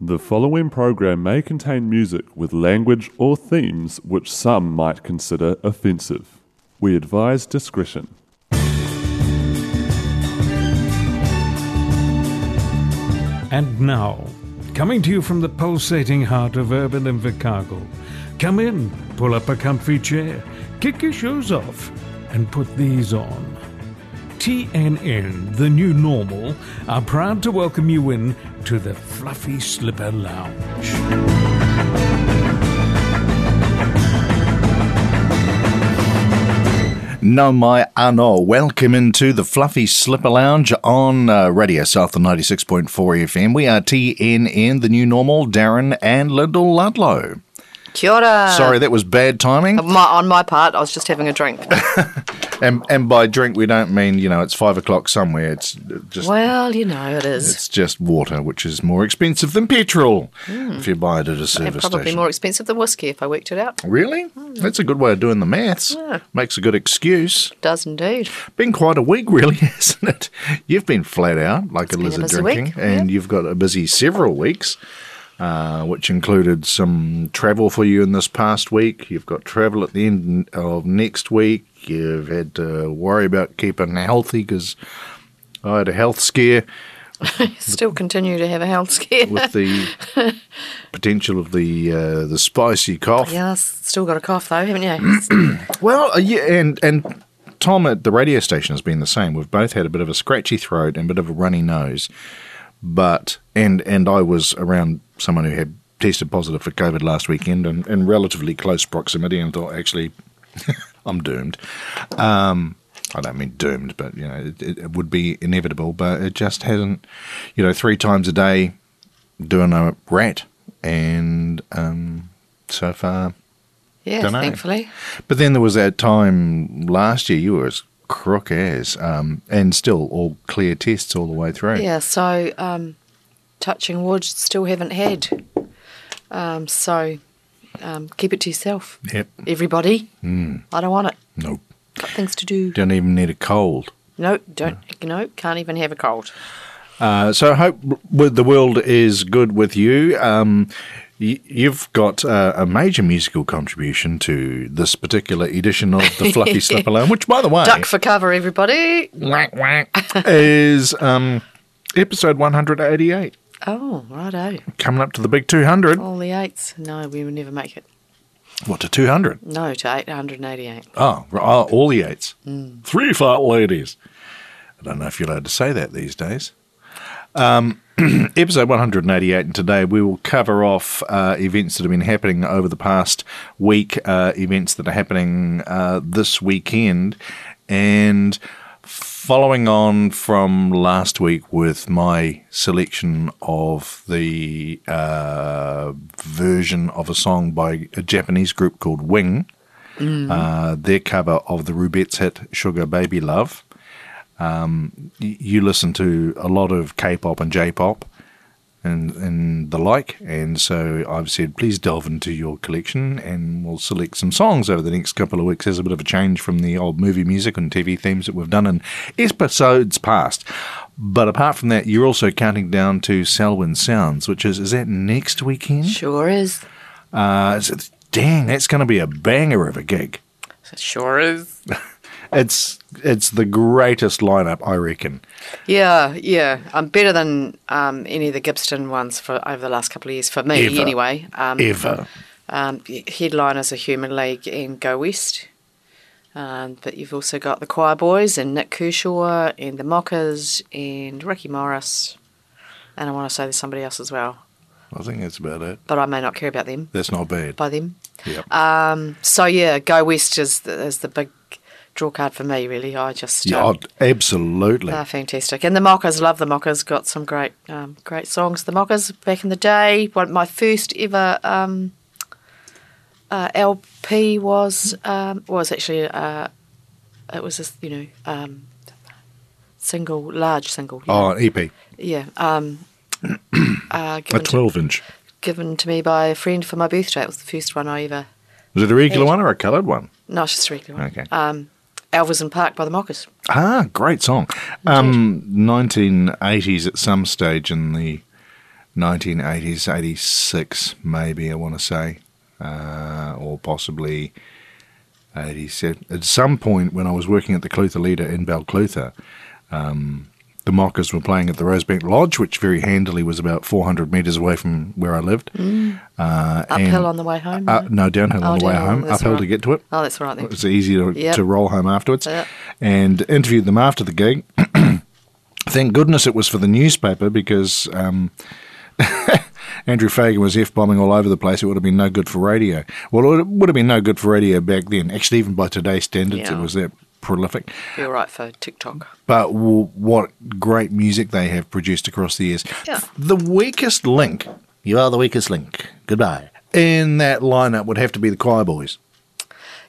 The following program may contain music with language or themes which some might consider offensive. We advise discretion. And now, coming to you from the pulsating heart of urban Invercargill, come in, pull up a comfy chair, kick your shoes off, and put these on. TNN, the new normal, are proud to welcome you in to the Fluffy Slipper Lounge. No, my ano. Welcome into the Fluffy Slipper Lounge on uh, Radio Southland 96.4 FM. We are TNN, the new normal, Darren and Lyndal Ludlow. Kia ora. Sorry, that was bad timing. My, on my part, I was just having a drink. And and by drink, we don't mean, you know, it's five o'clock somewhere. It's just. well, you know, it is. It's just water, which is more expensive than petrol hmm. if you buy it at a And service probably station. more expensive than whiskey if I worked it out. Really? Hmm. That's a good way of doing the maths. Yeah. Makes a good excuse. Does indeed. Been quite a week, really, hasn't it? You've been flat out like a a lizard busy drinking, week, and you've got a busy several weeks, uh, which included some travel for you in this past week. You've got travel at the end of next week. You've had to worry about keeping healthy because I had a health scare I Still continue to have a health scare. with the potential of the uh, the spicy cough. yeah, still got a cough though, haven't you? Well, uh, yeah, and and Tom at the radio station has been the same. We've both had a bit of a scratchy throat and a bit of a runny nose, but and and I was around someone who had tested positive for COVID last weekend and in relatively close proximity, and thought actually I'm doomed. Um, I don't mean doomed, but you know it, it would be inevitable. But it just hasn't. You know, three times a day doing a rat, and um, so far Yeah, thankfully. but then there was that time last year you were as crook as, um, and still all clear tests all the way through. Yeah, so um, touching wood, still haven't had. Um, so um, keep it to yourself, Yep. everybody. Hmm. I don't want it. Nope. Got things to do. Don't even need a cold. No, don't. No, can't even have a cold. Uh, so I hope the world is good with you. Um, you've got uh, a major musical contribution to this particular edition of the Fluffy Slip Alone, which, by the way, Duck for cover, everybody. is um, episode 188, Oh, righto. coming up to the big 200. All the eights. No, we will never make it. What, to 200? No, to 888. Oh, oh, all the eights. Three fat ladies. I don't know if you're allowed to say that these days. Um, episode 188, and today we will cover off uh, events that have been happening over the past week, uh, events that are happening uh, this weekend, and following on from last week with my selection of the uh, version of a song by a Japanese group called Wink uh, their cover of the Rubettes hit "Sugar Baby Love." Um, you listen to a lot of K-pop and J-pop and and the like, and so I've said please delve into your collection, and we'll select some songs over the next couple of weeks as a bit of a change from the old movie music and TV themes that we've done in episodes past. But apart from that, you're also counting down to Selwyn Sounds, which is is that next weekend? Sure is. Uh, it's- dang, that's going to be a banger of a gig. Sure is. It's it's the greatest lineup, I reckon. Yeah, yeah. Um, better than um, any of the Gibbston ones for over the last couple of years for me, Ever. anyway. Um, Ever. Um, headliners are Human League and Go West. Um, but you've also got the Choir Boys and Nik Kershaw and the Mockers and Ricky Morris. And I want to say there's somebody else as well. I think that's about it. But I may not care about them, That's not bad. by them. Yep. Um, so yeah, Go West is the, is the big draw card for me. Really, I just yeah, um, oh, absolutely. they're fantastic, and the Mockers love the Mockers. Got some great um, great songs. The Mockers back in the day, one my first ever um, uh, LP was um, was actually uh, it was a you know um, single large single. know. Oh, an EP, yeah. Um, uh, a given, to, 12 inch. given to me by a friend for my birthday. It was the first one I ever. Was it a regular Ed. one or a coloured one? No, it's just a regular one. Okay. Um, Elvis and Park by the Mockers. Ah, great song. Um, 1980s at some stage in the 1980s, 86 maybe, I want to say, uh, or possibly 87. At some point when I was working at the Clutha Leader in Balclutha, um, the Mockers were playing at the Rosebank Lodge, which very handily was about 400 metres away from where I lived. Uh, Uphill on the way home. Uh, no, downhill Oh, on the way home, that's uphill right. to get to it. Oh, that's right then. was easy to, Yep. to roll home afterwards. Yep. And interviewed them after the gig. Thank goodness it was for the newspaper because um, Andrew Fagan was F bombing all over the place. It would have been no good for radio. Well, it would have been no good for radio back then. Actually, even by today's standards, it was that prolific. Be all right for TikTok. But w- what great music they have produced across the years. Yeah. The weakest link, you are the weakest link, goodbye, in that lineup would have to be the Choir Boys.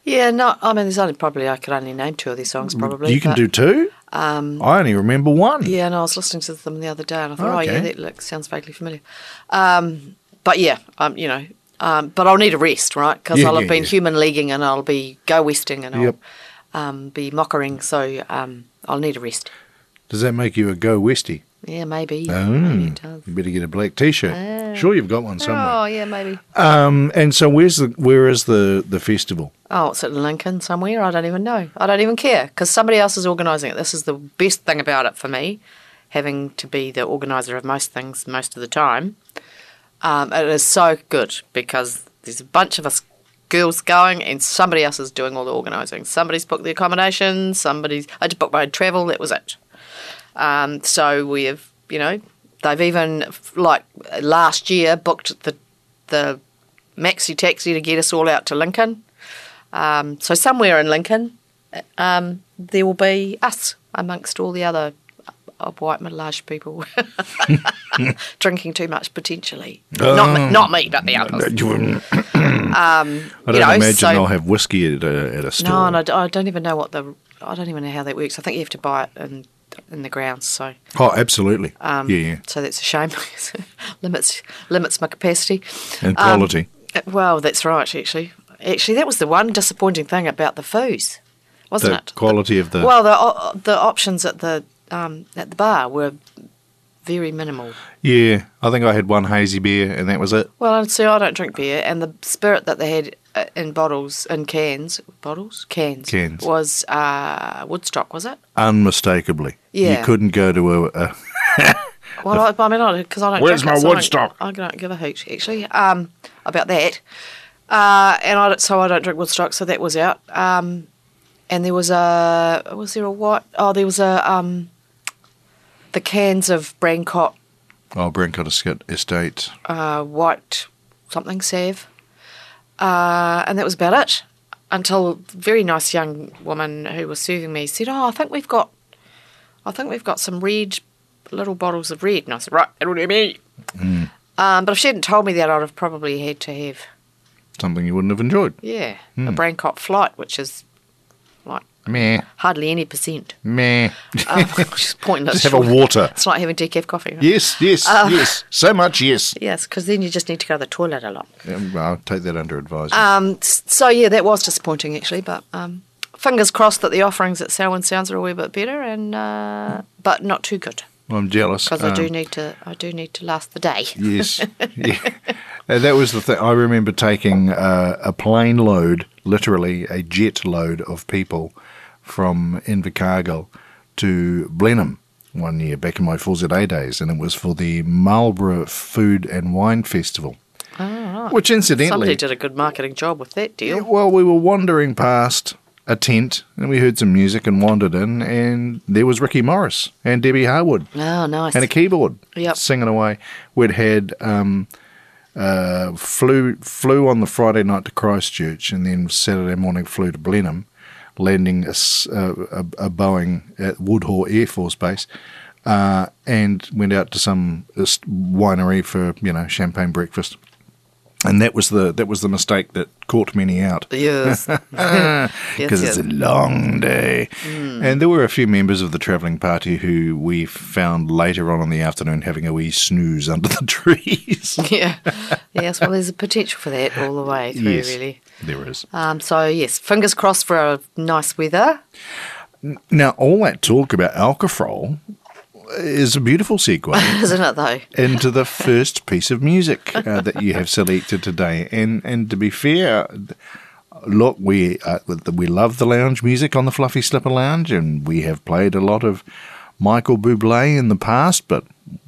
Yeah, no, I mean, there's only probably I could only name two of these songs probably. you can but- do two? Um, I only remember one. Yeah, and I was listening to them the other day, and I thought, oh, yeah, that looks sounds vaguely familiar. Um, but yeah, um, you know, um, but I'll need a rest, right? Because Yeah, I'll yeah, have been yeah. human leaguing, and I'll be go westing, and Yep. I'll um, be mockering. So um, I'll need a rest. Does that make you a go westy? Yeah, maybe. Oh, Maybe it does. you better get a black t-shirt. sure, you've got one somewhere. Oh, yeah, maybe. Um, and so where's the where is the the festival? Oh, it's at Lincoln somewhere. I don't even know. I don't even care because somebody else is organising it. This is the best thing about it for me, having to be the organiser of most things most of the time. Um, it is so good because there's a bunch of us girls going and somebody else is doing all the organising. Somebody's booked the accommodation, somebody's. I just booked my travel, that was it. Um, so we have, you know, they've even, like last year, booked the, the maxi taxi to get us all out to Lincoln. Um, so somewhere in Lincoln, um, there will be us amongst all the other uh, white middle-aged people drinking too much potentially. Not me, not me, but the others. I you don't know, imagine so- they'll have whiskey at a, at a store. No, and I, d- I don't even know what the I don't even know how that works. I think you have to buy it in in the grounds. So Oh, absolutely. um, yeah, yeah. so that's a shame. limits limits my capacity. And um, quality. Uh, Well, that's right. Actually, actually, that was the one disappointing thing about the foos, wasn't the it? quality of the. Well, the the options at the um, at the bar were very minimal. yeah, I think I had one hazy beer and that was it. Well, and see, I don't drink beer, and the spirit that they had uh, in bottles, in cans, bottles, cans, Cans. was uh, Woodstock, was it? Unmistakably. Yeah. You couldn't go to a. a Well, I, I mean, I because I don't. Where's drink my it, so I don't- Woodstock? I don't give a hoot actually um, about that. Uh, and I don't, so I don't drink Woodstock, so that was out. Um, and there was a was there a what? Oh, there was a um, the cans of Brancott oh, Brancott Estate- uh, white something save. uh, and that was about it. Until a very nice young woman who was serving me said, "Oh, I think we've got, I think we've got some red, little bottles of red." And I said, "Right, it'll do me." Um, but if she hadn't told me that, I'd have probably had to have, Something you wouldn't have enjoyed. yeah, a Brancott flight, which is Meh, hardly any percent, meh. um, which is pointless. Just have a water. It's like having decaf coffee. Right? Yes, yes, Uh, yes. So much, yes. Yes, because then you just need to go to the toilet a lot. Um, I'll take that under advisement. Um, so yeah, that was disappointing actually, but um, fingers crossed that the offerings at Selwyn Sounds are a wee bit better, and uh, but not too good I'm jealous. because I do Um, need to. I do need to last the day. Yes. yeah. Uh, that was the thing. I remember taking uh, a plane load, literally a jet load of people from Invercargill to Blenheim one year back in my Full ZA days, and it was for the Marlborough Food and Wine Festival. Which incidentally, Somebody did a good marketing job with that Yeah, deal. well, we were wandering past a tent and we heard some music and wandered in, and there was Ricky Morris and Debbie Harwood Oh, nice. and a keyboard Yep. singing away. We'd had um, uh, flew flew on the Friday night to Christchurch, and then Saturday morning flew to Blenheim, landing a, a, a Boeing at Woodbourne Air Force Base. Uh, and went out to some uh, winery for you know champagne breakfast, and that was the that was the mistake that caught many out Yes. yes, because yes. it's a long day. And there were a few members of the travelling party who we found later on in the afternoon having a wee snooze under the trees. yeah. Yes, well, there's a potential for that all the way through, Yes. really. There is. Um, so, yes, fingers crossed for a nice weather. Now, all that talk about alcohol is a beautiful segue. Isn't it, though? into the first piece of music uh, that you have selected today. And and to be fair, look, we uh, we love the lounge music on the Fluffy Slipper Lounge, and we have played a lot of Michael Bublé in the past. But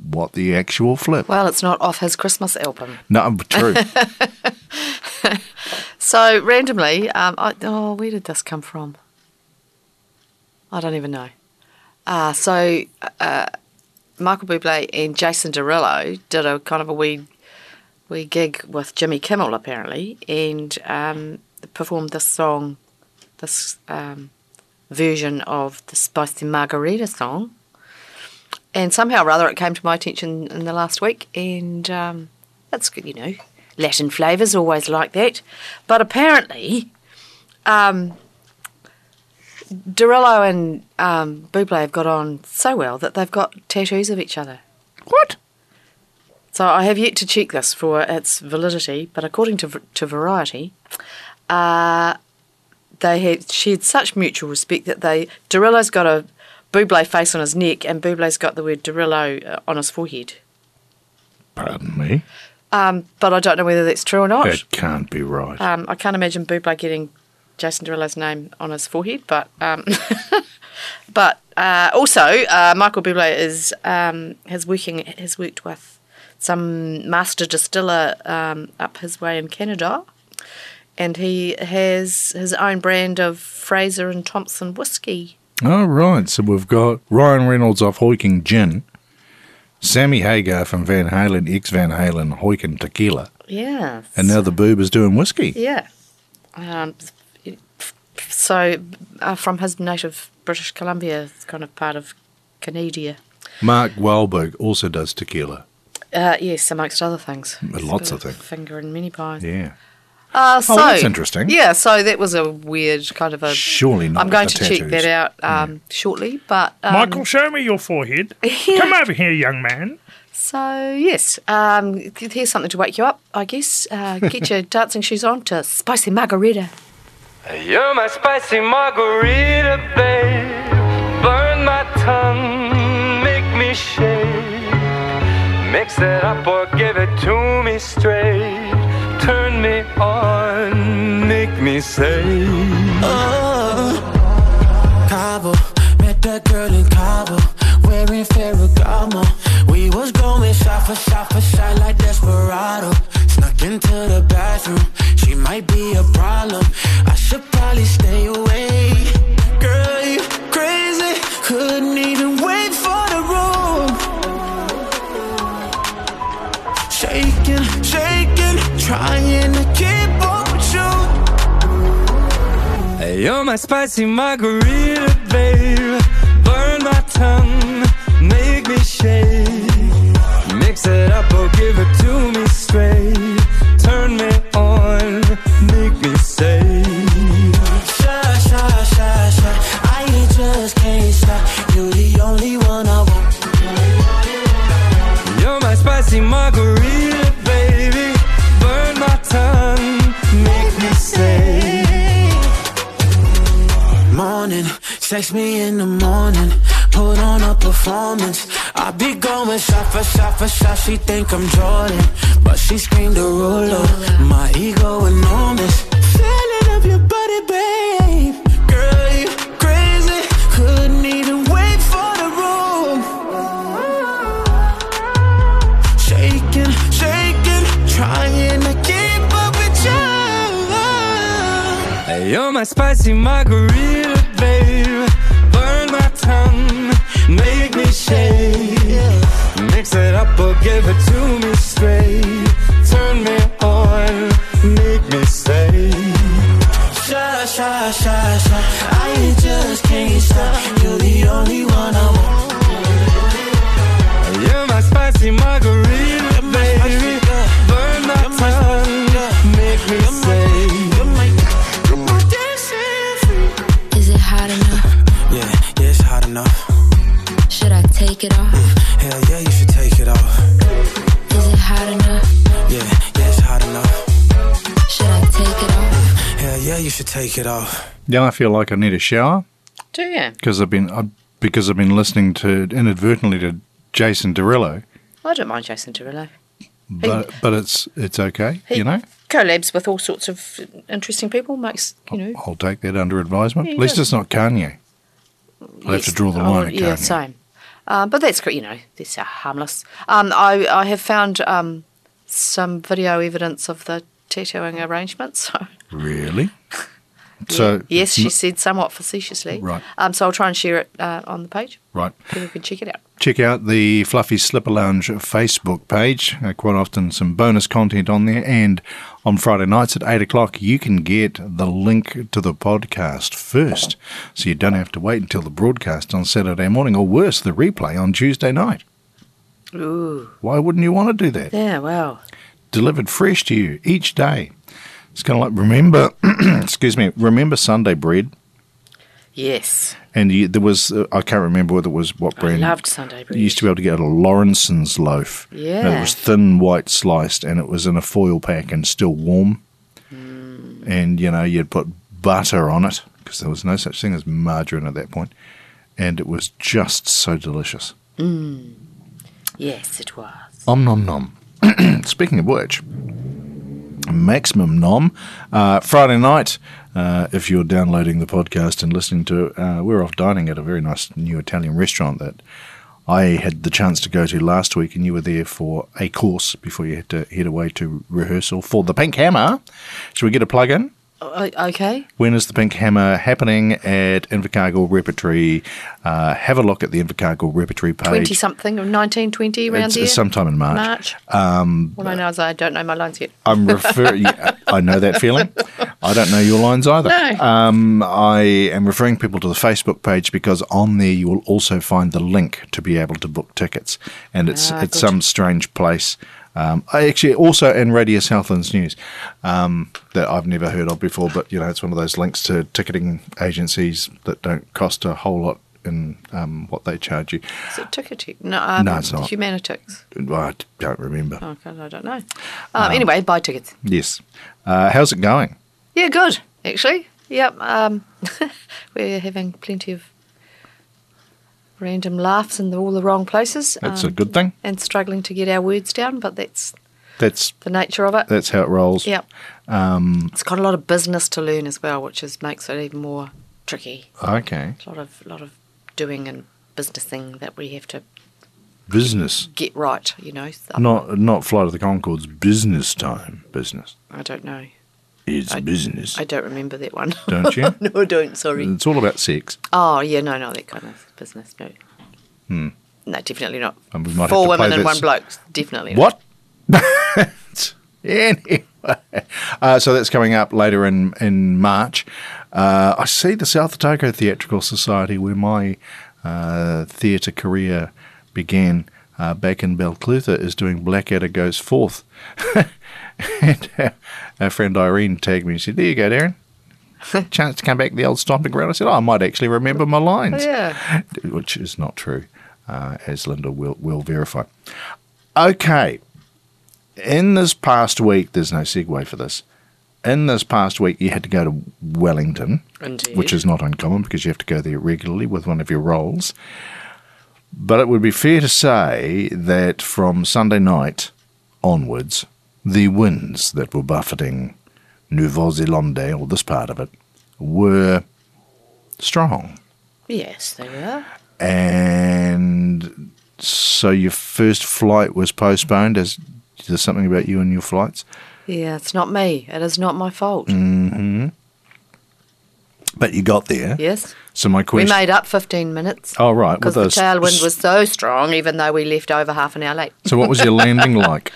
what the actual flip? Well, it's not off his Christmas album. No, true. So, randomly, um, I, oh, where did this come from? I don't even know. Uh, so, uh, Michael Bublé and Jason Derulo did a kind of a wee, wee gig with Jimmy Kimmel, apparently, and um, performed this song, this um, version of the Spicy Margarita song. And somehow or other, it came to my attention in the last week, and um, that's good, you know. Latin flavours always like that, but apparently, um, Derulo and um, Buble have got on so well that they've got tattoos of each other. what? So I have yet to check this for its validity, but according to to Variety, uh, they had shared such mutual respect that they Derulo's got a Buble face on his neck, and Buble's got the word Derulo uh, on his forehead. Pardon me. Um, but I don't know whether that's true or not. That can't be right. Um, I can't imagine Buble getting Jason Derulo's name on his forehead, but um, but uh, also uh, Michael Buble is um, has working has worked with some master distiller um, up his way in Canada, and he has his own brand of Fraser and Thompson whiskey. Oh, right. so we've got Ryan Reynolds off Hoiking Gin, Sammy Hagar from Van Halen, ex Van Halen, Hoiking Tequila, Yeah, and now the boob is doing whiskey. yeah. Um, so uh, from his native British Columbia, it's kind of part of Canada. Mark Wahlberg also does tequila. Uh, yes, amongst other things. Lots of things. Finger in many pies. Yeah. Uh, so, that's interesting. Yeah, so that was a weird kind of a. Surely not I'm going to the check that out um, shortly, but um, Michael, show me your forehead. Come over here, young man. So yes, um, here's something to wake you up. I guess uh, get your dancing shoes on to spicy margarita. You're my spicy margarita, babe. Burn my tongue, make me shake. Mix it up or give it to me straight. Turn me on, make me say. Oh, Cabo, met that girl in Cabo, wearing Ferragamo. We was going shot for shot for shot like Desperado. Snuck into the bathroom, she might be a problem. I should probably stay away. Girl, you crazy, couldn't even wait for the room. Shaking, shaking, trying to keep up with you. You're my spicy margarita, babe. Burn my tongue, make me shake. Mix it up or give it to me straight. Turn me on, make me say. Sex me in the morning. Put on a performance. I be going shot for shot for shot. She think I'm Jordan, but she screamed Derulo. My ego enormous. Feeling of your body, babe. Girl, you crazy. Couldn't even wait for the room. Shaking, shaking, trying to keep up with you. You're my spicy margarita, make me shake. Mix it up or give it to me straight. Turn me Yeah, I feel like I need a shower Do you? because I've been I, because I've been listening to inadvertently to Jason Derulo, I don't mind Jason Derulo. but but it's it's okay, He you know. collabs with all sorts of interesting people. Makes you know. I'll take that under advisement. Yeah, At least yeah. it's not Kanye. I'll have to draw the Oh, line at yeah, Kanye. same. Uh, but that's great. You know, these are harmless. Um, I I have found um, some video evidence of the tattooing arrangements. So Really? So yes, she said somewhat facetiously. Right. Um, so I'll try and share it uh, on the page. right. People can check it out. Check out the Fluffy Slipper Lounge Facebook page. Uh, quite often, some bonus content on there. And on Friday nights at 8 o'clock, you can get the link to the podcast first. So you don't have to wait until the broadcast on Saturday morning, or worse, the replay on Tuesday night. Ooh. Why wouldn't you want to do that? Yeah. Wow. Delivered fresh to you each day. It's kind of like, remember, excuse me, remember Sunday bread? Yes. And you, there was, uh, I can't remember whether it was what brand. I loved Sunday bread. You used to be able to get a Lawrenson's loaf. And Yeah. it was thin, white sliced, and it was in a foil pack and still warm. Mm. And, you know, you'd put butter on it because there was no such thing as margarine at that point. And it was just so delicious. Yes, it was. Om nom nom. Speaking of which, Maximum Nom, uh, Friday night, uh, if you're downloading the podcast and listening to it, uh, we're off dining at a very nice new Italian restaurant that I had the chance to go to last week, and you were there for a course before you had to head away to rehearsal for the Pink Hammer. Should we get a plug in? O- okay. When is the Pink Hammer happening at Invercargill Repertory? Uh, have a look at the Invercargill Repertory page. 20 something or 19, 20 around It's- here? it's sometime in March. March. Um, All I know is I don't know my lines yet. I'm referring. I know that feeling. I don't know your lines either. No. Um, I am referring people to the Facebook page because on there you will also find the link to be able to book tickets, and it's Ah, it's good. some strange place. Um, I actually also in Radio Southlands News um, that I've never heard of before, but you know it's one of those links to ticketing agencies that don't cost a whole lot in um, what they charge you. Is it Ticketek? No, um, No, it's not. Humanitix. I don't remember. Oh, God, I don't know. Um, anyway, buy tickets. Yes, uh, how's it going? Yeah, good, actually. Yep. Um, we're having plenty of random laughs in the, all the wrong places. That's a um, good thing. And struggling to get our words down, but that's That's the nature of it. that's how it rolls. Yep. Um, It's got a lot of business to learn as well, which is makes it even more tricky. okay. A lot of lot of doing and businessing that we have to Business, get right. You know. Not not Flight of the Conchords. Business time. Business. I don't know. It's business. I don't remember that one. Don't you? no, I don't. Sorry. It's all about sex. Oh yeah, no, no, that kind of business. No. Hmm. No, definitely not. And we might Four women and one bloke. Definitely not. What? anyway, uh, so that's coming up later in in March. Uh, I see the South Otago Theatrical Society, where my uh, theatre career began. Uh, back in Balclutha is doing Blackadder Goes Forth. and our, our friend Irene tagged me and said, There you go, Darren. Chance to come back to the old stomping ground. I said, oh, I might actually remember my lines. Yeah. which is not true, uh, as Linda will, will verify. Okay. In this past week, there's no segue for this. In this past week, you had to go to Wellington, Indeed. which is not uncommon because you have to go there regularly with one of your roles. But it would be fair to say that from Sunday night onwards, the winds that were buffeting Nouvelle-Zélande, or this part of it, were strong. Yes, they were. And so your first flight was postponed. Is there something about you and your flights? Yeah, it's not me. It is not my fault. Mm-hmm. But you got there. Yes. So my question. We made up 15 minutes. oh right, Because with the tailwind was so strong, even though we left over half an hour late. So what was your landing like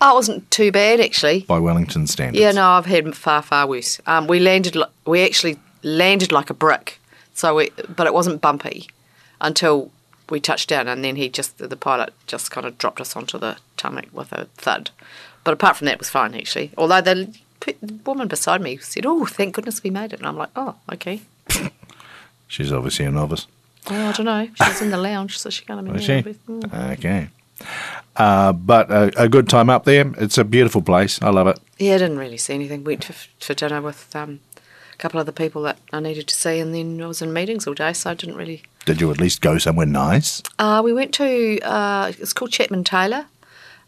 Oh, it wasn't too bad, actually. by Wellington standards? Yeah, no, I've had far, far worse. Um, we landed, we actually landed like a brick. So we, but it wasn't bumpy until we touched down, and then he just, the pilot just kind of dropped us onto the tarmac with a thud. But apart from that, it was fine actually. Although the the woman beside me said, "Oh, thank goodness we made it," and I'm like, "Oh, okay." She's obviously a novice. Well, I don't know. She's in the lounge, so she can't Was she? mm. Okay. Uh, but a, a good time up there. It's a beautiful place. I love it. Yeah, I didn't really see anything. Went for, for dinner with um, a couple of the people that I needed to see, and then I was in meetings all day, so I didn't really. Did you at least go somewhere nice? Uh, we went to uh, it's called Chapman Taylor,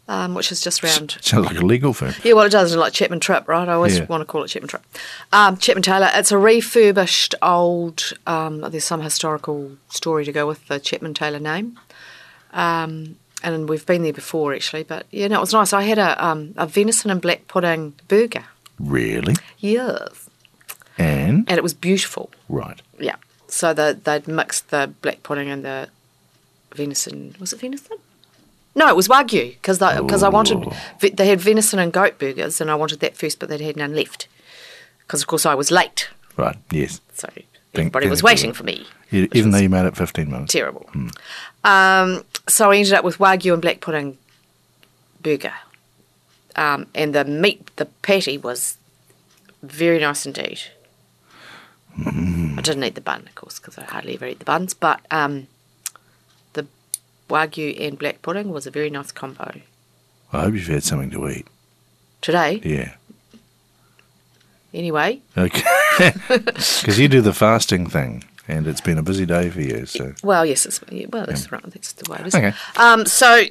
um, which is just round. Sounds like a legal firm. Yeah, well, it does It's like Chapman Tripp, right? I always Yeah. want to call it Chapman Tripp. Um, Chapman Taylor. It's a refurbished old. Um, there's some historical story to go with the Chapman Taylor name. Um, and we've been there before, actually. But yeah, no, it was nice. I had a um, a venison and black pudding burger. Really? Yes, And? and it was beautiful. Right. Yeah. So the, they'd mixed the black pudding and the venison. Was it venison? No, it was wagyu because because I wanted they had venison and goat burgers and I wanted that first, but they had none left because of course I was late, Right. Yes. so Think- everybody was waiting for me. Which Even though you made it 15 minutes. terrible. Um, so I ended up with wagyu and black pudding burger, um, and the meat, the patty was very nice indeed. I didn't eat the bun, of course, because I hardly ever eat the buns. But um, the wagyu and black pudding was a very nice combo. I hope you've had something to eat. Today, Yeah. anyway. Okay. Because you do the fasting thing, and it's been a busy day for you. So Well, yes, it's well, that's right. That's the way it is. Okay. Um, so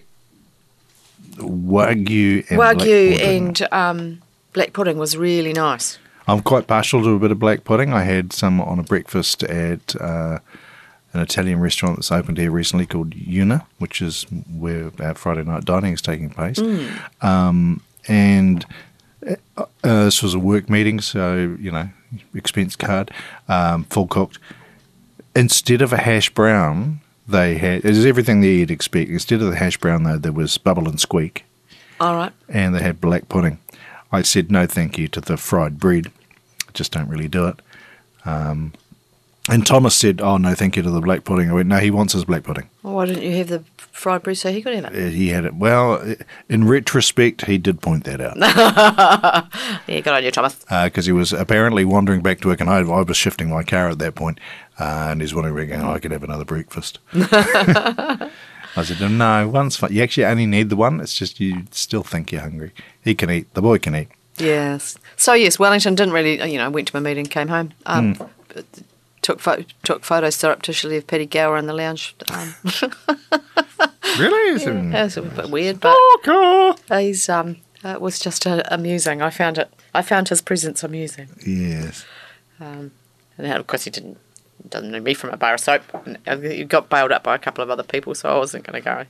wagyu and black wagyu pudding. and um, black pudding was really nice. I'm quite partial to a bit of black pudding. I had some on a breakfast at uh, an Italian restaurant that's opened here recently called Una, which is where our Friday night dining is taking place. Um, and uh, uh, this was a work meeting, so you know, expense card, um, full cooked. Instead of a hash brown, they had it is everything that you'd expect. Instead of the hash brown, though, there was bubble and squeak All right. and they had black pudding. I said no thank you to the fried bread. I just don't really do it. Um, and Thomas said, oh, no thank you to the black pudding. I went, no, he wants his black pudding. Well, why didn't you have the fried bread so he could have it? Uh, He had it. Well, uh, in retrospect, he did point that out Yeah, good on you, Thomas. because he was apparently wandering back to work, and I, I was shifting my car at that point, uh, and he's wondering, oh, I could have another breakfast. I said, no, one's fine. You actually only need the one. It's just you still think you're hungry. He can eat. The boy can eat. Yes. So yes, Wellington didn't really. You know, went to my meeting, came home. Um, but Took pho- took photos surreptitiously of Paddy Gower in the lounge. Um, Really? Is it- was a bit weird, but he's um, it was just uh, amusing. I found it. I found his presence amusing. Yes. Um, and of course, he didn't doesn't know me from a bar of soap. He got bailed up by a couple of other people, so I wasn't going to go.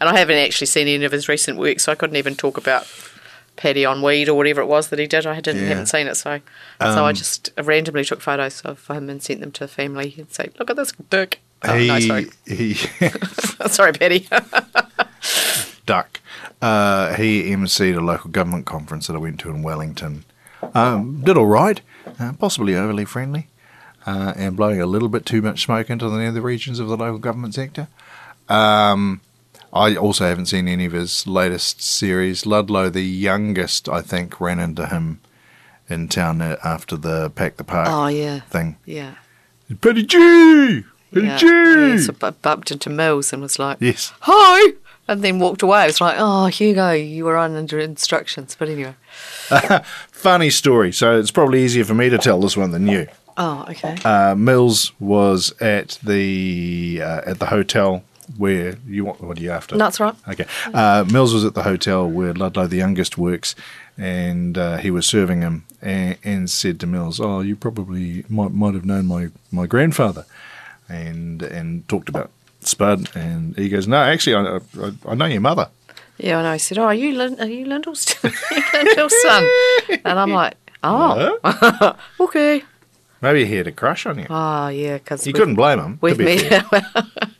And I haven't actually seen any of his recent work, so I couldn't even talk about Paddy on weed or whatever it was that he did. I didn't Yeah. haven't seen it, so so I Um, just randomly took photos of him and sent them to the family and say, "Look at this dick." Oh, he, no, sorry, he sorry, Paddy. duck. Uh, he emceed a local government conference that I went to in Wellington. Um, did all right, uh, possibly overly friendly, uh, and blowing a little bit too much smoke into the nether regions of the local government sector. Um, I also haven't seen any of his latest series. Ludlow, the youngest, I think, ran into him in town uh, after the Pack the Park oh yeah, thing. yeah. Paddy G! Paddy Yeah, G! yeah, so I bumped into Mils and was like, Yes. "Hi," and then walked away. It's like, "Oh, Hugo, you were on under instructions." But anyway, Funny story. So it's probably easier for me to tell this one than you. Oh, okay. uh, Mils was at the uh, at the hotel where you want. What are you after? That's right. Okay. Uh, Mils was at the hotel where Ludlow, the youngest, works, and uh, he was serving him, and, and said to Mils, "Oh, you probably might might have known my my grandfather," and and talked about Spud, and he goes, "No, actually, I I, I know your mother." Yeah, and I said, "Oh, are you Lin- are you Lyndal's Lyndal's son?" And I'm like, "Oh, okay." Maybe he had a crush on you. Oh, yeah, because You couldn't blame him. to We've be met. fair.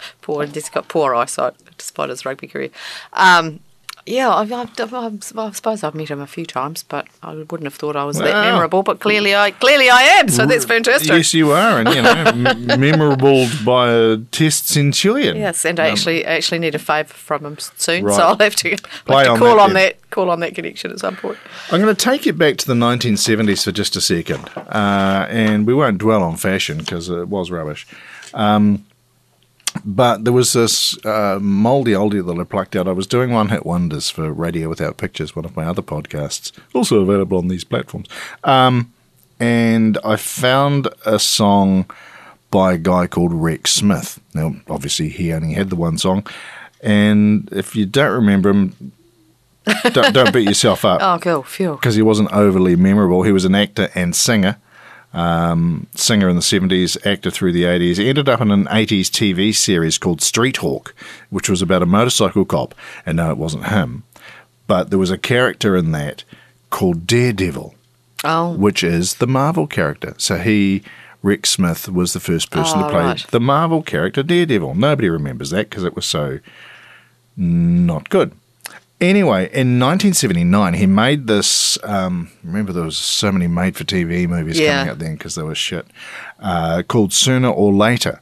poor, he's got poor eyesight despite his rugby career. Um, Yeah, I've, I've, I've, I've- suppose I've met him a few times, but I wouldn't have thought I was that memorable. But clearly, I clearly I am. So that's fantastic. Yes, you are, and you know, m- memorable by a test centurion. Yes, and I actually actually need a favour from him soon, Right. so I'll have to, I'll have to on call that on then. that call on that connection at some point. I'm going to take it back to the 1970s for just a second, uh, and we won't dwell on fashion because it was rubbish. Um, but there was this uh, mouldy oldie that I plucked out. I was doing one hit wonders for Radio Without Pictures, one of my other podcasts, also available on these platforms. Um, and I found a song by a guy called Rex Smith. Now, obviously, he only had the one song. And if you don't remember him, don't, don't beat yourself up Oh, cool, phew. because he wasn't overly memorable. He was an actor and singer. Um, singer in the 70s, actor through the 80s. He ended up in an 80s TV series called Street Hawk, which was about a motorcycle cop. And no, it wasn't him. But there was a character in that called Daredevil, Oh, which is the Marvel character. So he, Rex Smith, was the first person Oh, to play right. the Marvel character Daredevil. Nobody remembers that because it was so not good. Anyway, in 1979, he made this. Um, remember, there was so many made-for-TV movies Yeah. coming out then because they were shit. Uh, called Sooner or Later,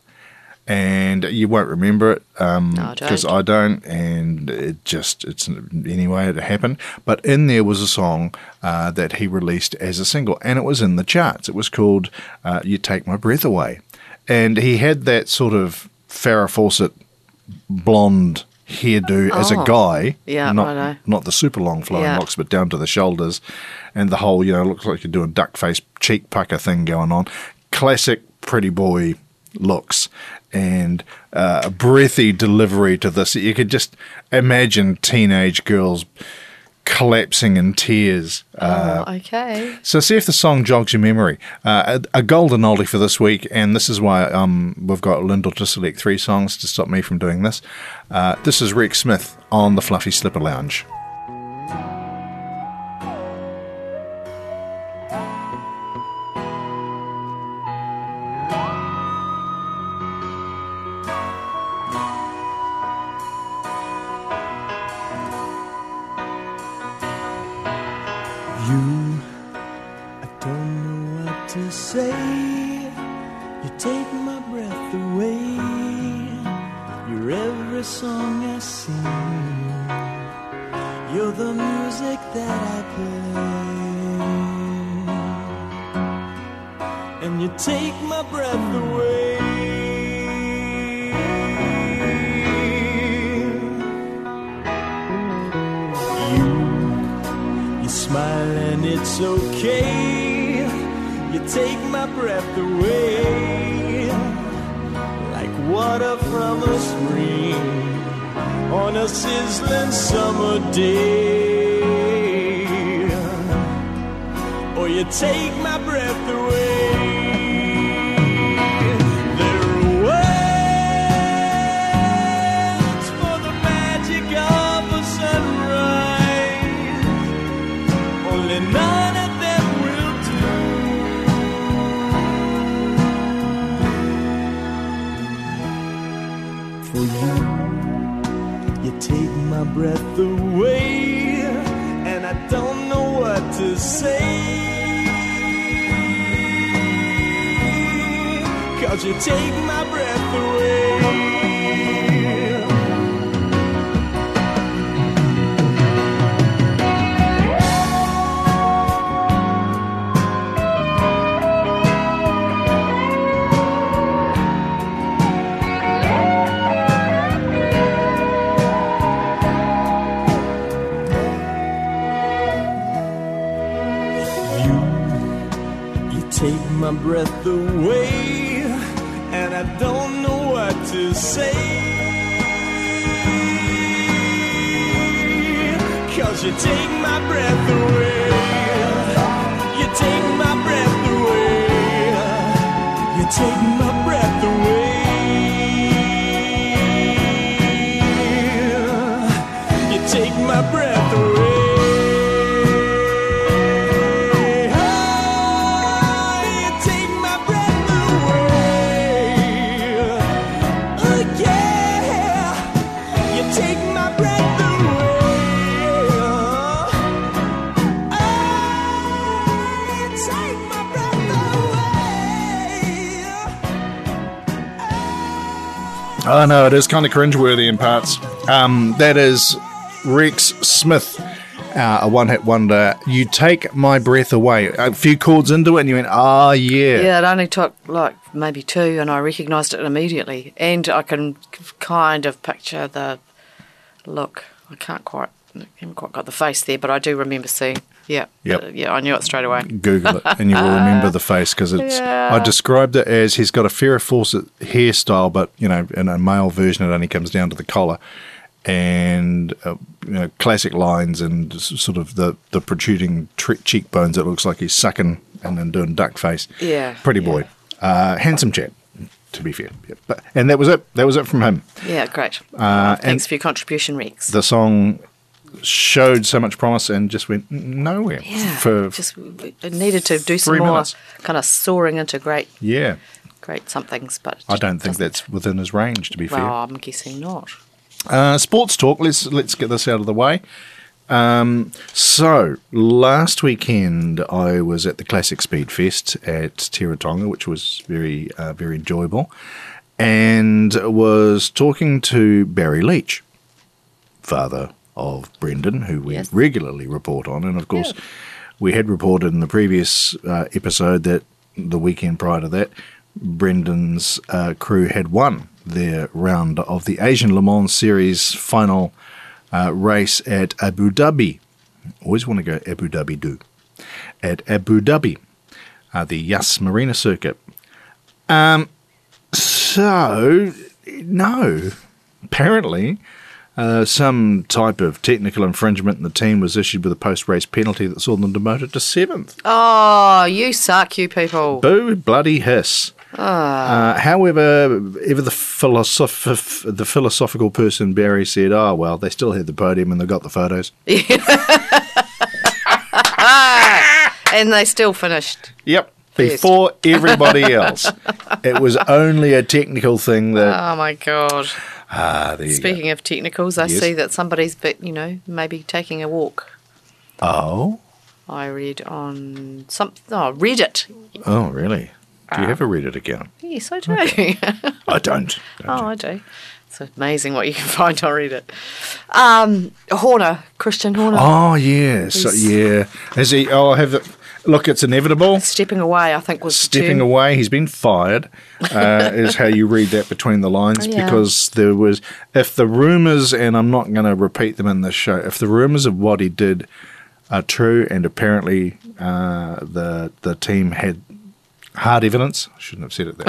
and you won't remember it No, because don't. I don't, and it just it's anyway it happened. But in there was a song uh, that he released as a single, and it was in the charts. It was called uh, "You Take My Breath Away," and he had that sort of Farrah Fawcett blonde hairdo as a Oh. guy. Yeah, not not the super long flowing Yeah. locks, but down to the shoulders, and the whole you know looks like you're doing duck face cheek pucker thing going on. Classic pretty boy looks and uh, a breathy delivery to this. You could just imagine teenage girls collapsing in tears. Uh, oh, okay. so see if the song jogs your memory. Uh, a, a golden oldie for this week, and this is why um, we've got Lyndal to select three songs to stop me from doing this. Uh, this is Rex Smith on the Fluffy Slipper Lounge. It's okay. You take my breath away. Like water from a spring on a sizzling summer day. Or you take my breath away. To say. Cause you take my breath away. Breath away, and I don't know what to say. Cause you take my breath away. You take my breath away. You take my Oh no, it is kind of cringeworthy in parts. Um, that is Rex Smith, uh, a one-hit wonder. You take my breath away. A few chords into it, and you went, "Oh yeah." Yeah, it only took like maybe two, and I recognised it immediately. And I can kind of picture the look. I can't quite, I haven't quite got the face there, but I do remember seeing. Yeah, Yep. uh, yeah, I knew it straight away. Google it, and you will remember the face because it's. Yeah. I described it as he's got a Farrah Fawcett hairstyle, but you know, in a male version, it only comes down to the collar, and uh, you know, classic lines and sort of the the protruding tre- cheekbones. It looks like he's sucking and then doing duck face. Yeah, pretty boy, uh, handsome chap. To be fair, yeah. but and that was it. That was it from him. Yeah, great. Uh, Thanks and for your contribution, Rex. the song showed so much promise and just went nowhere yeah, for just needed to do some more minutes. kind of soaring into great, yeah. great somethings. But I don't think that's within his range. To be fair. I'm guessing not. Uh, sports talk. Let's let's get this out of the way. Um, so last weekend I was at the Classic Speed Fest at Teretonga, which was very uh, very enjoyable, and was talking to Barry Leitch, father of Brendon, who we Yes. regularly report on, and of course we had reported in the previous uh, episode that the weekend prior to that, Brendon's uh, crew had won their round of the Asian Le Mans Series final uh, race at Abu Dhabi. Always want to go Abu Dhabi do. At Abu Dhabi, uh, the Yas Marina circuit. Um, so, no. Apparently, uh, some type of technical infringement and the team was issued with a post race penalty that saw them demoted to seventh. Oh, you suck, you people. Boo, bloody hiss. Uh, however, ever the, philosoph- the philosophical person Barry said, oh, well, they still had the podium and they got the photos. and they still finished. Yep. Before everybody else. It was only a technical thing that. Oh my god. Ah, you Speaking of technicals, I Yes. see that somebody's bit, you know, maybe taking a walk. Oh? I read on some oh, Reddit. Oh, really? Do Ah. you have a Reddit account? Yes, I do. I don't. oh, I do. It's amazing what you can find on Reddit. Um, Horner, Christian Horner, Oh, yes. He's- yeah. Has he. Oh, I have it. Look, it's inevitable. stepping away. I think was the stepping away. He's been fired, uh, is how you read that between the lines. Oh, yeah. Because there was, if the rumours, and I'm not going to repeat them in this show, if the rumours of what he did are true, and apparently uh, the the team had hard evidence, I shouldn't have said it that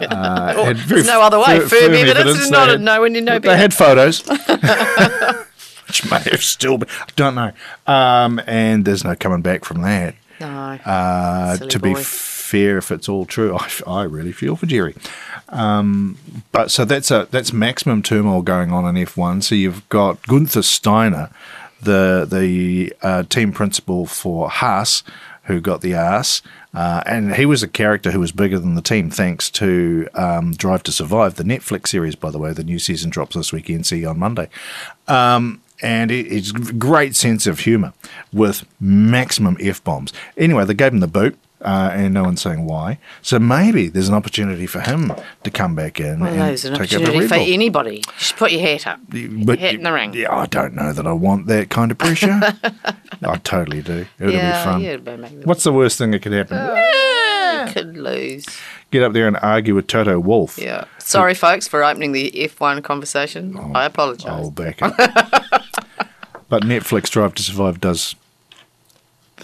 way. uh, There's no other way. fir- Firm evidence is They not had- no when you know They had photos. Which may have still been, I don't know. Um, and there's no coming back from that. No. Uh, to be fair, if it's all true, I, I really feel for Geri. Um, but so that's a that's maximum turmoil going on in F1. So you've got Gunther Steiner, the the uh, team principal for Haas, who got the ass, uh, and he was a character who was bigger than the team thanks to um, Drive to Survive, the Netflix series. By the way, the new season drops this weekend. See you on Monday. Um, and it's a great sense of humour with maximum f bombs. Anyway, they gave him the boot. Uh, and no one's saying why. So maybe there's an opportunity for him to come back in Well, and there's an take opportunity Red for anybody. You should put your hat up. But hat in the ring. Yeah, I don't know that I want that kind of pressure. I totally do. It'll yeah, be fun. yeah, but maybe What's the worst thing that could happen? you could lose. Get up there and argue with Toto Wolff. Yeah. Sorry, folks, for opening the F1 conversation. I apologise. I'll back it. But Netflix Drive to Survive does.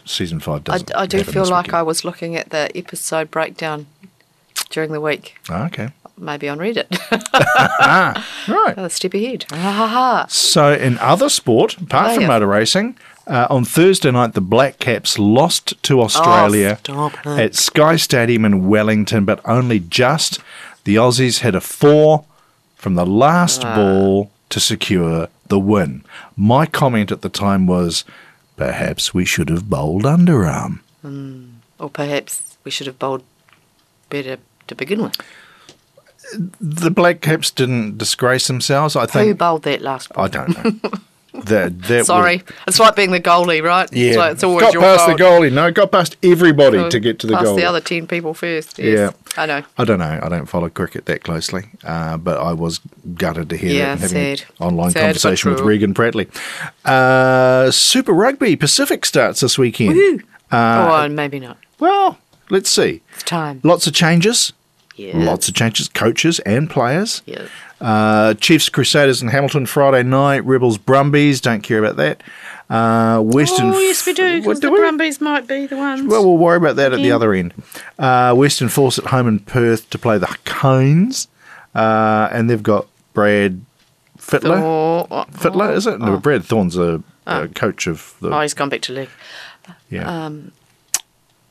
Season five I, doesn't. I do feel like I was looking at the episode breakdown during the week, Oh, okay. maybe on Reddit. Right. Another step ahead. So, in other sport, apart Oh, from yeah. motor racing, uh, on Thursday night, the Black Caps lost to Australia stop it. at Sky Stadium in Wellington, but only just. The Aussies had a four from the last Ah. ball to secure the win. My comment at the time was, perhaps we should have bowled underarm. Hmm. Or perhaps we should have bowled better to begin with. The Black Caps didn't disgrace themselves. I think Who bowled that last ball? I don't know. that that Sorry, was- it's like being the goalie, right? yeah, it's, like it's always got past fault. the goalie. No, got past everybody to get to the Past goal. the other ten people first. Yes. I know. I don't know. I don't follow cricket that closely, uh, but I was gutted to hear Yeah, that and having sad. an online Sad conversation with. Regan Prattley. Uh, Super Rugby Pacific starts this weekend. Uh, oh, maybe not. Well, let's see. It's time. Lots of changes. Yeah. Lots of changes, coaches and players. Yeah. Uh, Chiefs Crusaders and Hamilton Friday night. Rebels Brumbies. Don't care about that. Uh, Western. oh, yes, we do. What Because do the we? Brumbies might be the ones. Well, we'll worry about that at the other end. Uh, Western Force at home in Perth to play the Canes, uh, and they've got Brad Fittler. Oh, oh, Fittler, is it? No, Brad Thorne's a, a coach of the. oh, he's gone back to league. yeah. Um,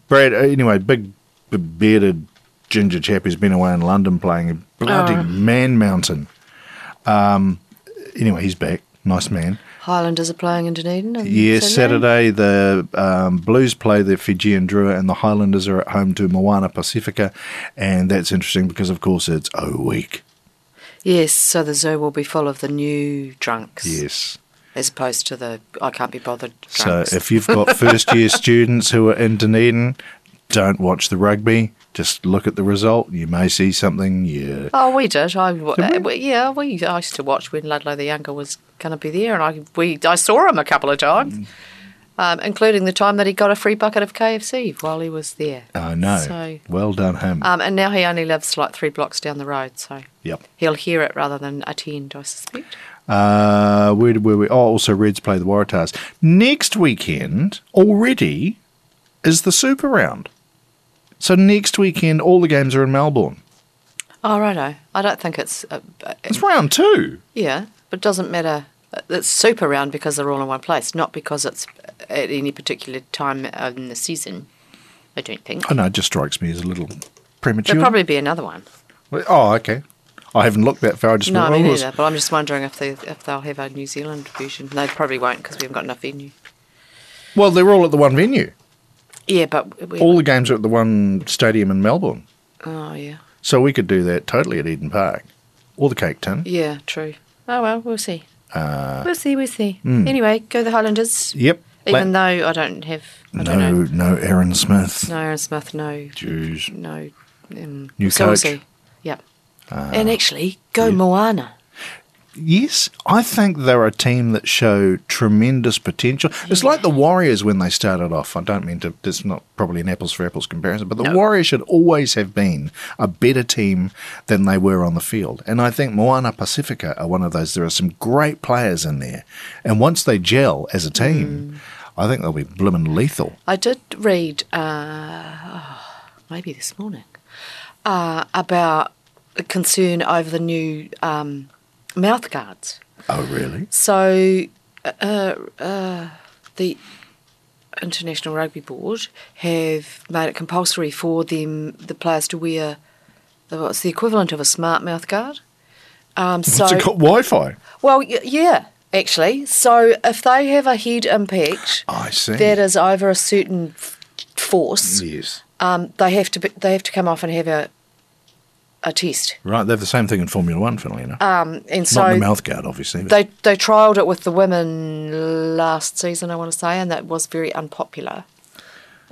Brad, uh, anyway, big, big bearded ginger chap who's been away in London playing a bloody Oh. man mountain. Um, anyway, he's back. Nice man. Highlanders are playing in Dunedin. Yes, Saturday the um, Blues play the Fijian Drua and the Highlanders are at home to Moana Pacifica, and that's interesting because of course it's O week. Yes, so the zoo will be full of the new drunks. Yes. As opposed to the I can't be bothered So if you've got first year students who are in Dunedin, don't watch the rugby. Just look at the result. You may see something. Yeah. Oh, we did. I, Did we? uh, yeah, we I used to watch when Ludlow the younger was going to be there, and I we I saw him a couple of times, Mm. um, including the time that he got a free bucket of KFC while he was there. I know. So- well done him. Um, and now he only lives like three blocks down the road, so yep. he'll hear it rather than attend. I suspect. Uh, where did where we? Oh, also Reds play the Waratahs next weekend. Already is the Super Round. So next weekend, all the games are in Melbourne. Oh, righto. I don't think it's. Uh, uh, It's round two. yeah, but it doesn't matter. It's super round because they're all in one place, not because it's at any particular time in the season. I don't think. I know it just strikes me as a little premature. There'll probably be another one. Oh, okay. I haven't looked that far. I just No, oh, neither. But I'm just wondering if they if they'll have a New Zealand version. They probably won't because we haven't got enough venue. Well, they're all at the one venue. Yeah, but we, All the games are at the one stadium in Melbourne. oh yeah, So we could do that totally at Eden Park or the Cake Tin. yeah, true. Oh well, we'll see. Uh, We'll see. We'll see. mm. Anyway, go the Highlanders. yep. Even La- though I don't have, I don't no, know. no, Aaron Smith. No Aaron Smith. No. Jeez. No. Um, New so we'll coach. See. Yep. and actually, go Moana. Yes, I think they're a team that show tremendous potential. It's like the Warriors when they started off. I don't mean to, it's not probably an apples for apples comparison, but the No. Warriors should always have been a better team than they were on the field. And I think Moana Pacifica are one of those. There are some great players in there. And once they gel as a team, I think they'll be blooming lethal. I did read, uh, oh, maybe this morning, uh, about a concern over the new um, mouth guards. Oh, really? So, uh, uh, the International Rugby Board have made it compulsory for them, the players, to wear the, what's the equivalent of a smart mouth guard. Um, so, What's it called? Wi Fi. well, y- yeah, actually. So, if they have a head impact I see. that is over a certain f- force, yes. um, they have to be, they have to come off and have a a test. Right, they have the same thing in Formula One, funnily enough. Um, and so Not in the mouth guard, obviously. they they trialled it with the women last season, I want to say, and that was very unpopular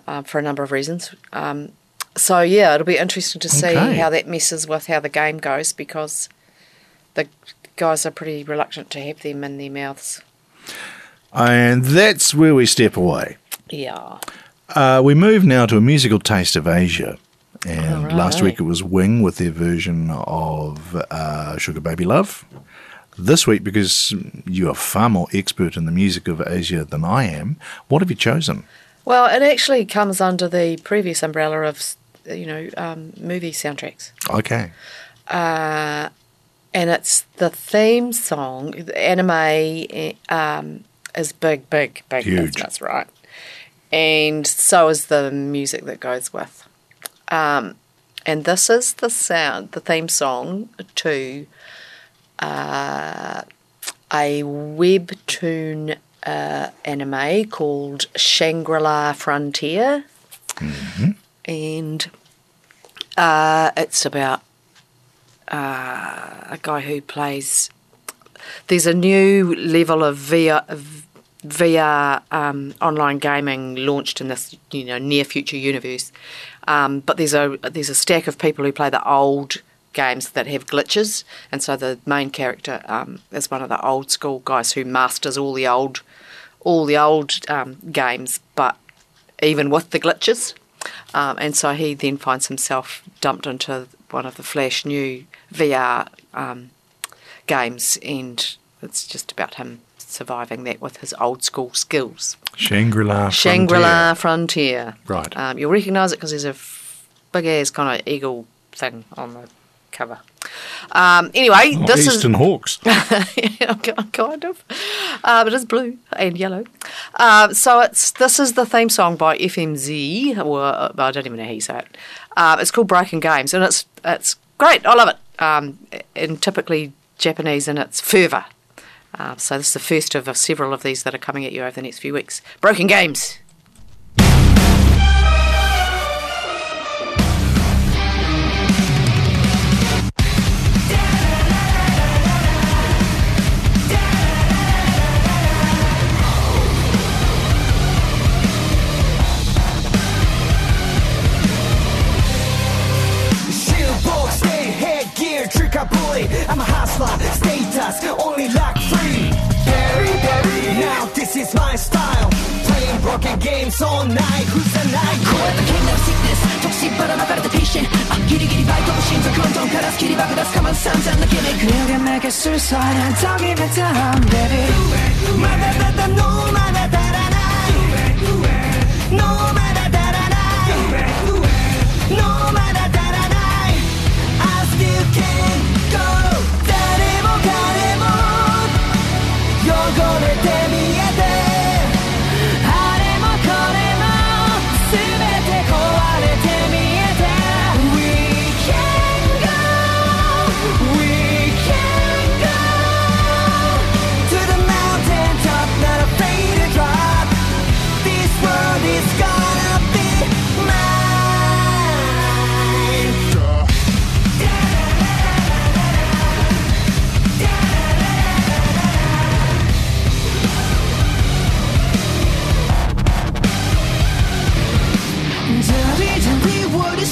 uh, for a number of reasons. Um, so yeah, it'll be interesting to see Okay. how that messes with how the game goes because the guys are pretty reluctant to have them in their mouths. And that's where we step away. Yeah. Uh, we move now to a musical taste of Asia. And right. last week it was Wing with their version of uh, Sugar Baby Love. This week, because you are far more expert in the music of Asia than I am, what have you chosen? Well, it actually comes under the previous umbrella of you know um, movie soundtracks. Okay. uh, and it's the theme song. The anime eh, um, is big, big, big Huge. business, right? And so is the music that goes with. Um, and this is the sound, the theme song to uh, a webtoon uh, anime called Shangri La Frontier. And uh, it's about uh, a guy who plays there's a new level of VR, VR um, online gaming launched in this you know near future universe. Um, but there's a there's a stack of people who play the old games that have glitches, and so the main character um, is one of the old school guys who masters all the old all the old um, games, but even with the glitches. Um, and so he then finds himself dumped into one of the Flash new VR um, games, and it's just about him surviving that with his old school skills. Shangri-La. Shangri La Frontier. Frontier. Right. Um, you'll recognise it because there's a f- big ass kind of eagle thing on the cover. Um, anyway, Oh, this Eastern Hawks. is kind of, uh, but it's blue and yellow. Um, so it's this is the theme song by FMZ, or uh, I don't even know how you say it. Uh, it's called Broken Games, and it's it's great. I love it. Um, and typically Japanese in its fervour. Uh, so this is the first of several of these that are coming at you over the next few weeks. Broken Games. is my style. Playing broken games all night. Who's the night? 超えた剣の sickness 特進ばらまかれた patient あギリギリバイトの心臓混沌から切り爆出すかまず散々なギミック You can make it suicide and don't give it time baby まだだだ No まだ足らない No まだ足らない No まだ足らない I still can't go 誰も彼も汚れて見えて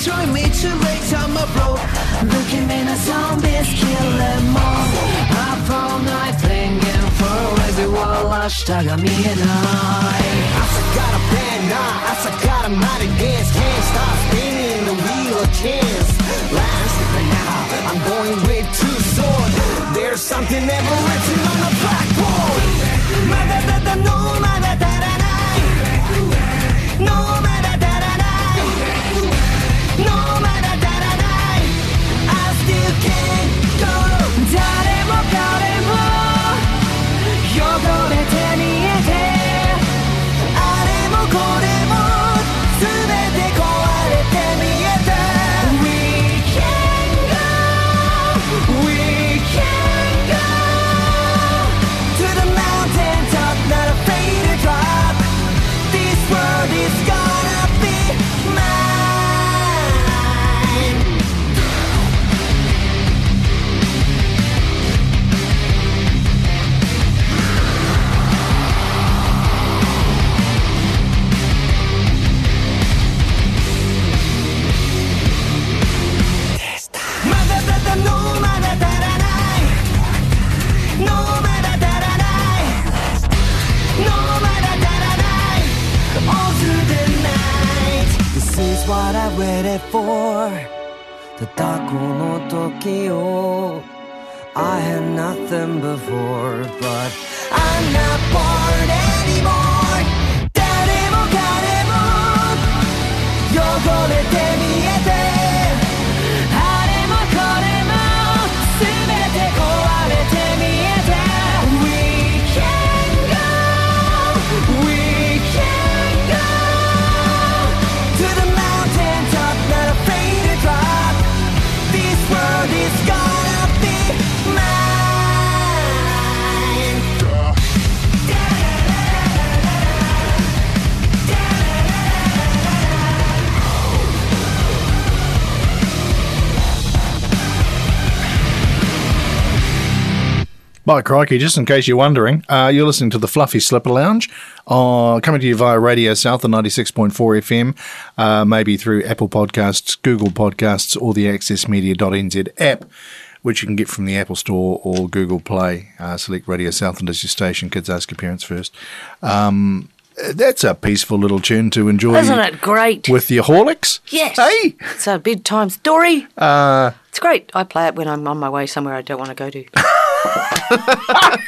Join me to rage on my bro Looking in a zombies, kill them Up all night thinking for everyone Hashtag me and I. Asakara panda, asakara mighty dance Can't stop spinning the wheel of chance Last but now, I'm going with two soon. There's something ever written on the blackboard. Mother than the waited for ただこの時を I had nothing before But I'm not bored anymore 誰も彼も汚れて見えて By crikey, just in case you're wondering, uh, you're listening to the Fluffy Slipper Lounge, uh, coming to you via Radio South, the 96.4 FM, uh, maybe through Apple Podcasts, Google Podcasts, or the accessmedia.nz app, which you can get from the Apple Store or Google Play. Uh, select Radio Southland as your station. Kids ask your parents first. Um, that's a peaceful little tune to enjoy. Isn't it great? With your Horlicks? Yes. Hey! It's a bedtime story. Uh, It's great. I play it when I'm on my way somewhere I don't want to go to.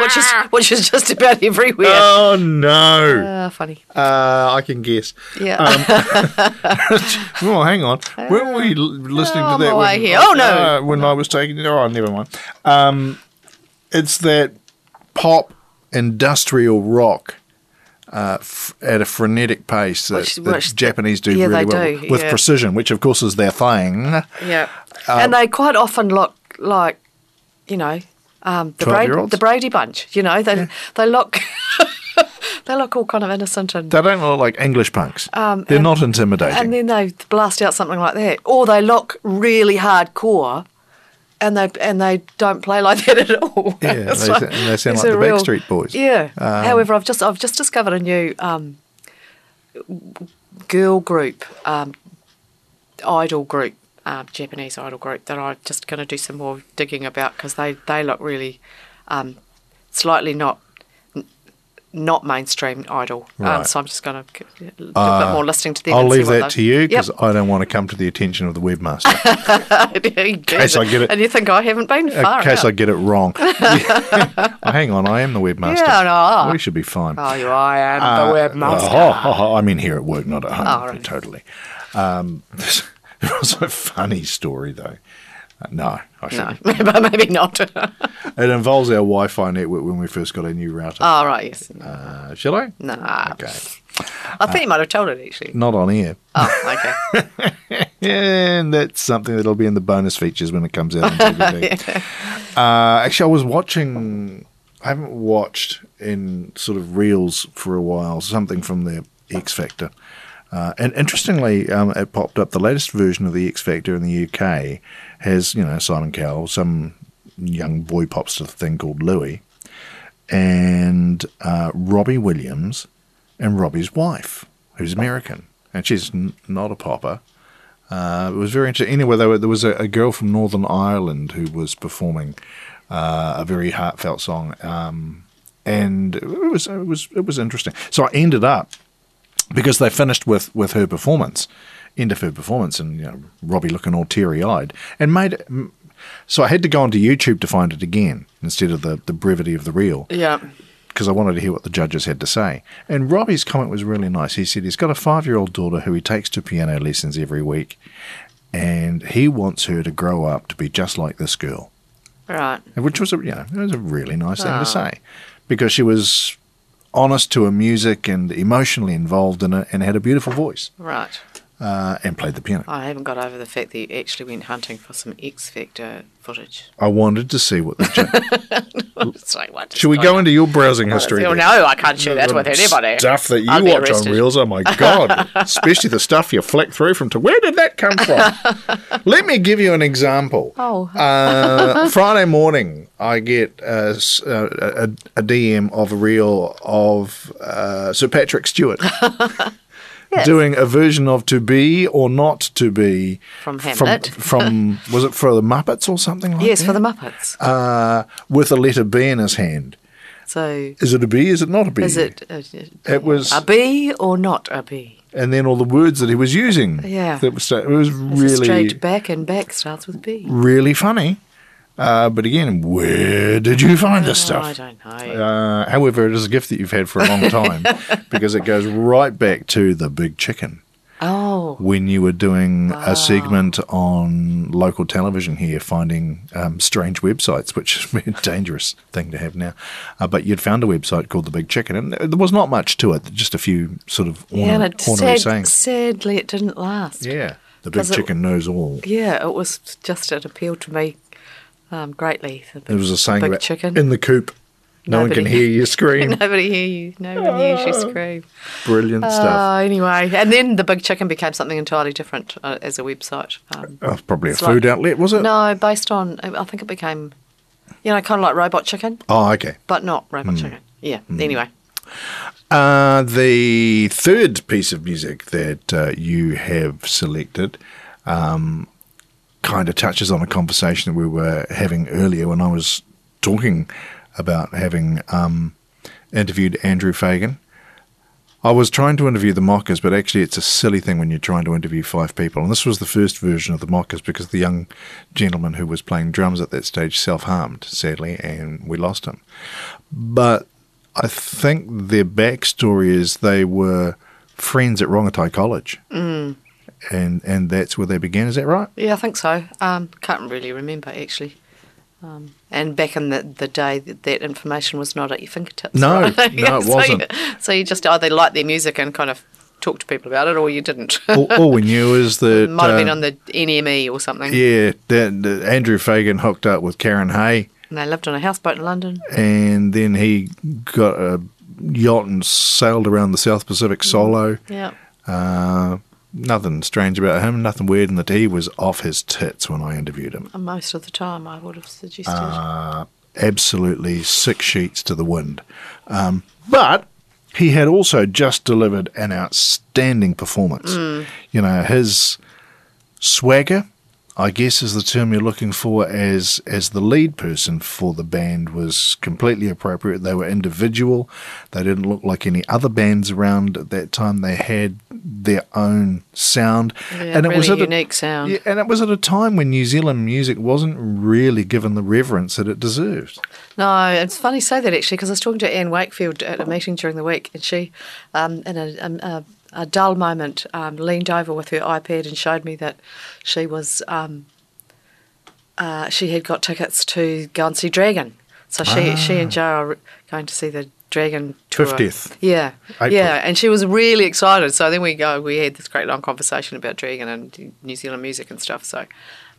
which is which is just about everywhere. oh, no. Ah, funny. Uh, I can guess. Yeah. Oh, hang on. Weren't we listening to that when, here. Oh, no. uh, when I was taking it. Oh, never mind. Um, it's that pop industrial rock uh, f- at a frenetic pace that, Which- that which- Japanese do yeah, really well do, with yeah. precision, which of course is their thing. yeah. and they quite often look like, you know, um, the, Brady, the Brady Bunch. You know, they they look they look all kind of innocent and They don't look like English punks. Um, They're and- not intimidating. and then they blast out something like that, or they look really hardcore, and they and they don't play like that at all. Yeah, they sa- they sound like the Backstreet Boys. Yeah. Um, However, I've just I've just discovered a new um, girl group, um, idol group, um, Japanese idol group that I'm just going to do some more digging about because they they look really um, slightly not. Not mainstream idol, Right. um, so I'm just going to do a bit Uh, more listening to them. I'll leave that to you because Yep. I don't want to come to the attention of the webmaster. in case I get it- And you think I haven't been far. in case out. I get it wrong. Oh, hang on, I am the webmaster. Yeah, no. We should be fine. Oh, you I am Uh, the webmaster. oh, oh, oh, I mean, here at work, not at home. Oh, right. Totally. Um, there was a funny story, though. Uh, no, I no, shouldn't. but maybe not. It involves our Wi Fi network when we first got a new router. oh, right, yes. Uh, shall I? Nah. Okay. I think you might have told it, actually. Not on air. Oh, okay. And that's something that'll be in the bonus features when it comes out on DVD. uh, actually, I was watching, I haven't watched in sort of reels for a while, something from the X Factor. Uh, and interestingly, um, it popped up the latest version of the X Factor in the UK has, you know, Simon Cowell, some young boy pops to the thing called Louis, and uh, Robbie Williams and Robbie's wife, who's American. And she's n- not a popper. Uh, it was very interesting. Anyway, there, there was a, a girl from Northern Ireland who was performing uh, a very heartfelt song, um, and it was it was it was interesting. So I ended up because they finished with with her performance, end of her performance, and you know Robbie looking all teary eyed, and made. So I had to go onto YouTube to find it again instead of the the brevity of the reel yeah. because I wanted to hear what the judges had to say. And Robbie's comment was really nice. He said he's got a five year old daughter who he takes to piano lessons every week, and he wants her to grow up to be just like this girl, Right. which was a you know it was a really nice thing Ah. to say, because she was honest to her music and emotionally involved in it, and had a beautiful voice Right. Uh, and played the piano. I haven't got over the fact that you actually went hunting for some X Factor footage. I wanted to see what the. Ju- It's like, what is Should we go on? into your browsing history? Oh, no, I can't share that with anybody. Stuff that you I'll watch on reels. Oh my god! Especially the stuff you flick through from. To where did that come from? Let me give you an example. Oh. Uh, Friday morning, I get uh, s- uh, a, a DM of a reel of uh, Sir Patrick Stewart. Doing a version of "To Be or Not to Be" From Hamlet. From, was it for the Muppets or something like Yes, that? Yes, for the Muppets. uh, with a letter B in his hand. so, Is it a B? Is it not a B? is it uh, It was, a bee or not a bee? and then all the words that he was using. Yeah. that was it was really straight back, and back starts with B. really funny. Uh, but again, where did you find this Oh, I stuff? don't know. Uh, however, it is a gift that you've had for a long time because it goes right back to the big chicken oh, when you were doing a segment on local television here, finding um, strange websites, which is a dangerous thing to have now. Uh, but you'd found a website called the Big Chicken, and there was not much to it, just a few sort of yeah, and it ornery sad, sayings. sadly it didn't last. Yeah, the Big 'Cause it- Chicken knows all. Yeah, it was just it appealed to me um, greatly. The big, There was a saying big about chicken. in the coop. No one can hear you scream. Nobody hear you. No one hears you scream. Brilliant Uh, stuff. anyway, and then the Big Chicken became something entirely different uh, as a website. Um, Oh, probably a food like- outlet, was it? No, based on I think it became, you know, kind of like Robot Chicken, Oh, okay. but not Robot Hmm. Chicken. Yeah. Anyway, Uh, the third piece of music that uh, you have selected um, kind of touches on a conversation that we were having earlier when I was talking about having um, interviewed Andrew Fagan. I was trying to interview the Mockers, but actually, it's a silly thing when you're trying to interview five people. And this was the first version of the Mockers because the young gentleman who was playing drums at that stage self harmed, sadly, and we lost him. But I think their backstory is they were friends at Rongotai College, mm, and and that's where they began. Is that right? yeah, I think so. Um, can't really remember actually. Um, and back in the, the day, that, that information was not at your fingertips. No, right? no, it so wasn't. You, so you just either liked their music and kind of talked to people about it, or you didn't. all, all we knew is that Might have been uh, on the NME or something. yeah, that, that Andrew Fagan hooked up with Karen Hay, And they lived on a houseboat in London. and then he got a yacht and sailed around the South Pacific solo. Yeah. Uh, nothing strange about him, nothing weird in that he was off his tits when I interviewed him. And most of the time, I would have suggested. Uh, absolutely six sheets to the wind. Um, but he had also just delivered an outstanding performance. Mm. You know, his swagger, I guess is the term you're looking for as as the lead person for the band was completely appropriate. They were individual. They didn't look like any other bands around at that time. They had their own sound. Yeah, and it really was a- unique sound. yeah, and it was at a time when New Zealand music wasn't really given the reverence that it deserved. No, it's funny you say that actually because I was talking to Anne Wakefield at a meeting during the week, and she, um, in a, um, a, a dull moment, um, leaned over with her iPad and showed me that she was um, uh, she had got tickets to go and see Dragon. So she she and Joe are going to see the Dragon tour. 50th. Yeah, April. yeah, and she was really excited. So then we go. We had this great long conversation about Dragon and New Zealand music and stuff. So.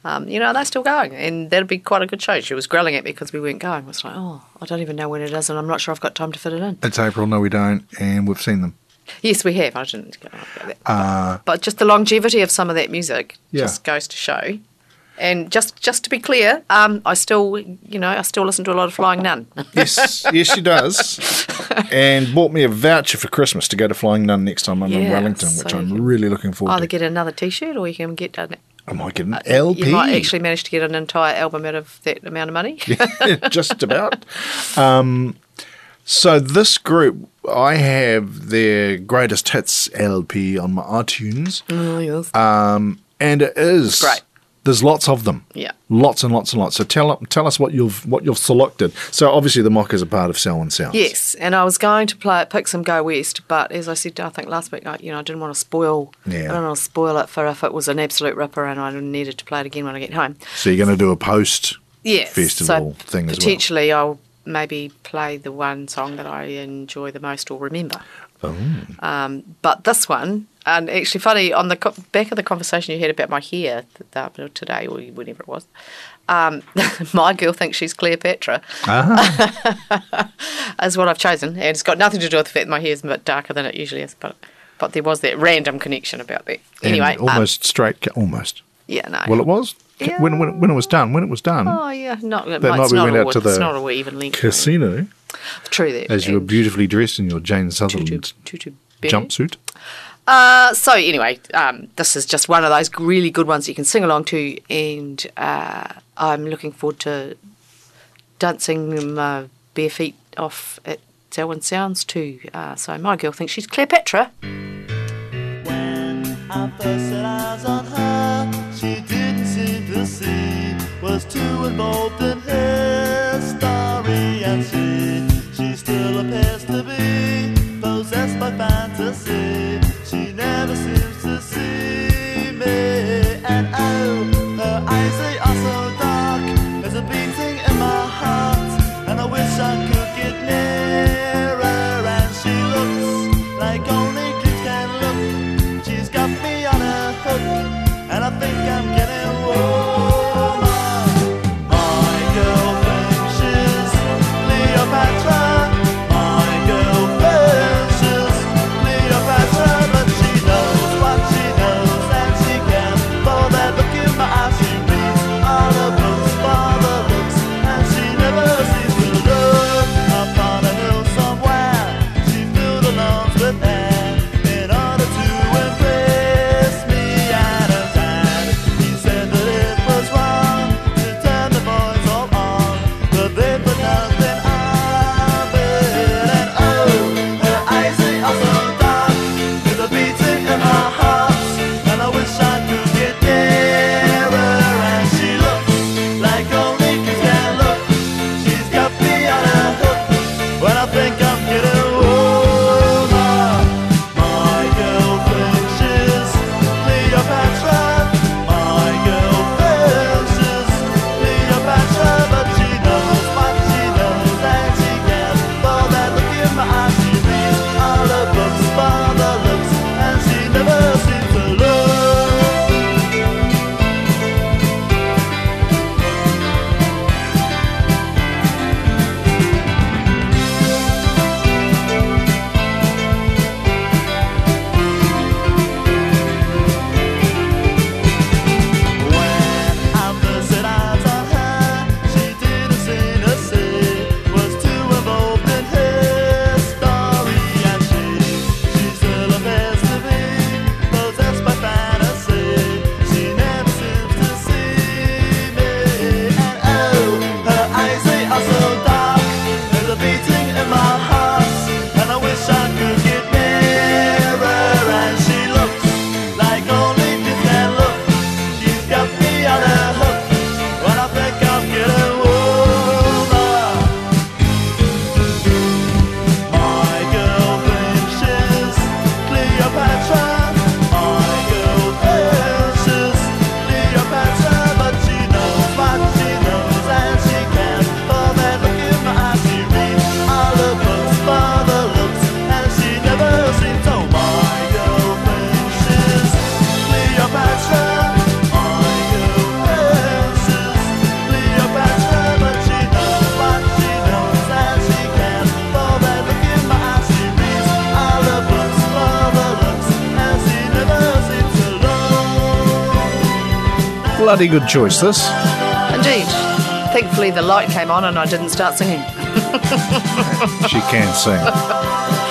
Um, you know, they're still going, and that'd be quite a good show. She was growling at me because we weren't going. I was like, oh, I don't even know when it is, and I'm not sure I've got time to fit it in. It's April, no, we don't, and we've seen them. Yes, we have. I didn't go about that. Uh, But just the longevity of some of that music Yeah. just goes to show. And just just to be clear, um, I still, you know, I still listen to a lot of Flying Nun. yes, yes, she does. And bought me a voucher for Christmas to go to Flying Nun next time I'm in Yeah, Wellington, which so I'm really looking forward Either to. get another T-shirt, or you can get an. I might get an LP. You might actually manage to get an entire album out of that amount of money. just about. Um, so this group, I have their greatest hits LP on my iTunes, oh, yes. um, and it is Great. There's lots of them. Yeah. Lots and lots and lots. So tell tell us what you've what you've selected. So obviously the mock is a part of Selwyn Sounds. Yes, and I was going to play it, pick some Go West, but as I said, I think last week, I, you know, I didn't want to spoil. Yeah. I didn't want to spoil it for if it was an absolute ripper, and I needed to play it again when I get home. So you're going to do a post Yes, festival so thing as well. potentially I'll maybe play the one song that I enjoy the most or remember. Oh. Um, but this one, and actually funny, on the co- back of the conversation you had about my hair th- th- today or whenever it was, um, my girl thinks she's Cleopatra, is what I've chosen. And it's got nothing to do with the fact that my is a bit darker than it usually is, but but there was that random connection about that. And Anyway, um, almost straight, almost. yeah, no. Well, it was Ca- when, when when it was done. When it was done, Oh yeah, not that it night it's we not went all, out to it's the not all even length. casino True that. as you were beautifully dressed in your Jane Sutherland tutu bear. jumpsuit. Uh, so anyway, um, this is just one of those really good ones you can sing along to, and uh, I'm looking forward to dancing my bare feet off at Selwyn Sounds too. Uh, so my girl thinks she's Cleopatra. I first set eyes on her, she didn't seem to see. Was too involved in her story, and she, she still appears to be bloody good choice, this. Indeed. Thankfully, the light came on and I didn't start singing. She can sing.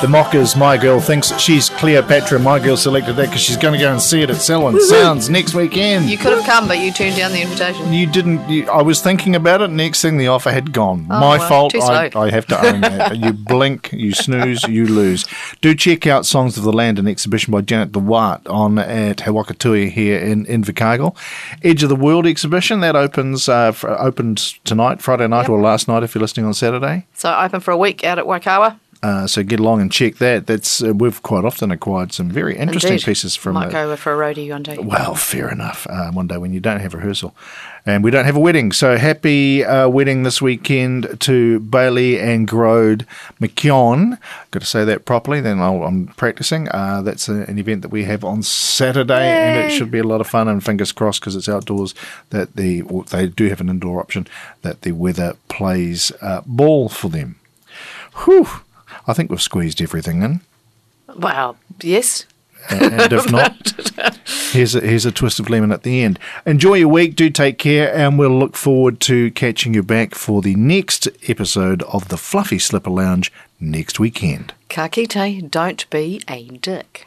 The Mockers, My Girl, thinks she's Cleopatra. My Girl selected that because she's going to go and see it at Selwyn Sounds next weekend. You could have come, but you turned down the invitation. You didn't. You, I was thinking about it. Next thing, the offer had gone. Oh, My well, fault. I. I have to own that. you blink, you snooze, you lose. Do check out Songs of the Land, an exhibition by Janet DeWatt on at Hawakatui here in Invercargill. Edge of the World exhibition that opens uh, fr- opened tonight, Friday night, or last night if you're listening on Saturday. So open for a week out at Waikawa. Uh, so get along and check that. That's uh, we've quite often acquired some very interesting Indeed. pieces from. Might go for a roadie one day. well, fair enough. Uh, one day when you don't have rehearsal, and we don't have a wedding. So happy uh, wedding this weekend to Bailey and Grode McKeown. Got to say that properly. Then I'll, I'm practicing. Uh, that's a, an event that we have on Saturday, and it should be a lot of fun. And fingers crossed because it's outdoors. That the they do have an indoor option. That the weather plays uh, ball for them. Whew. I think we've squeezed everything in. Well, yes. and if not, here's a, here's a twist of lemon at the end. Enjoy your week, do take care, and we'll look forward to catching you back for the next episode of the Fluffy Slipper Lounge next weekend. Ka kite, don't be a dick.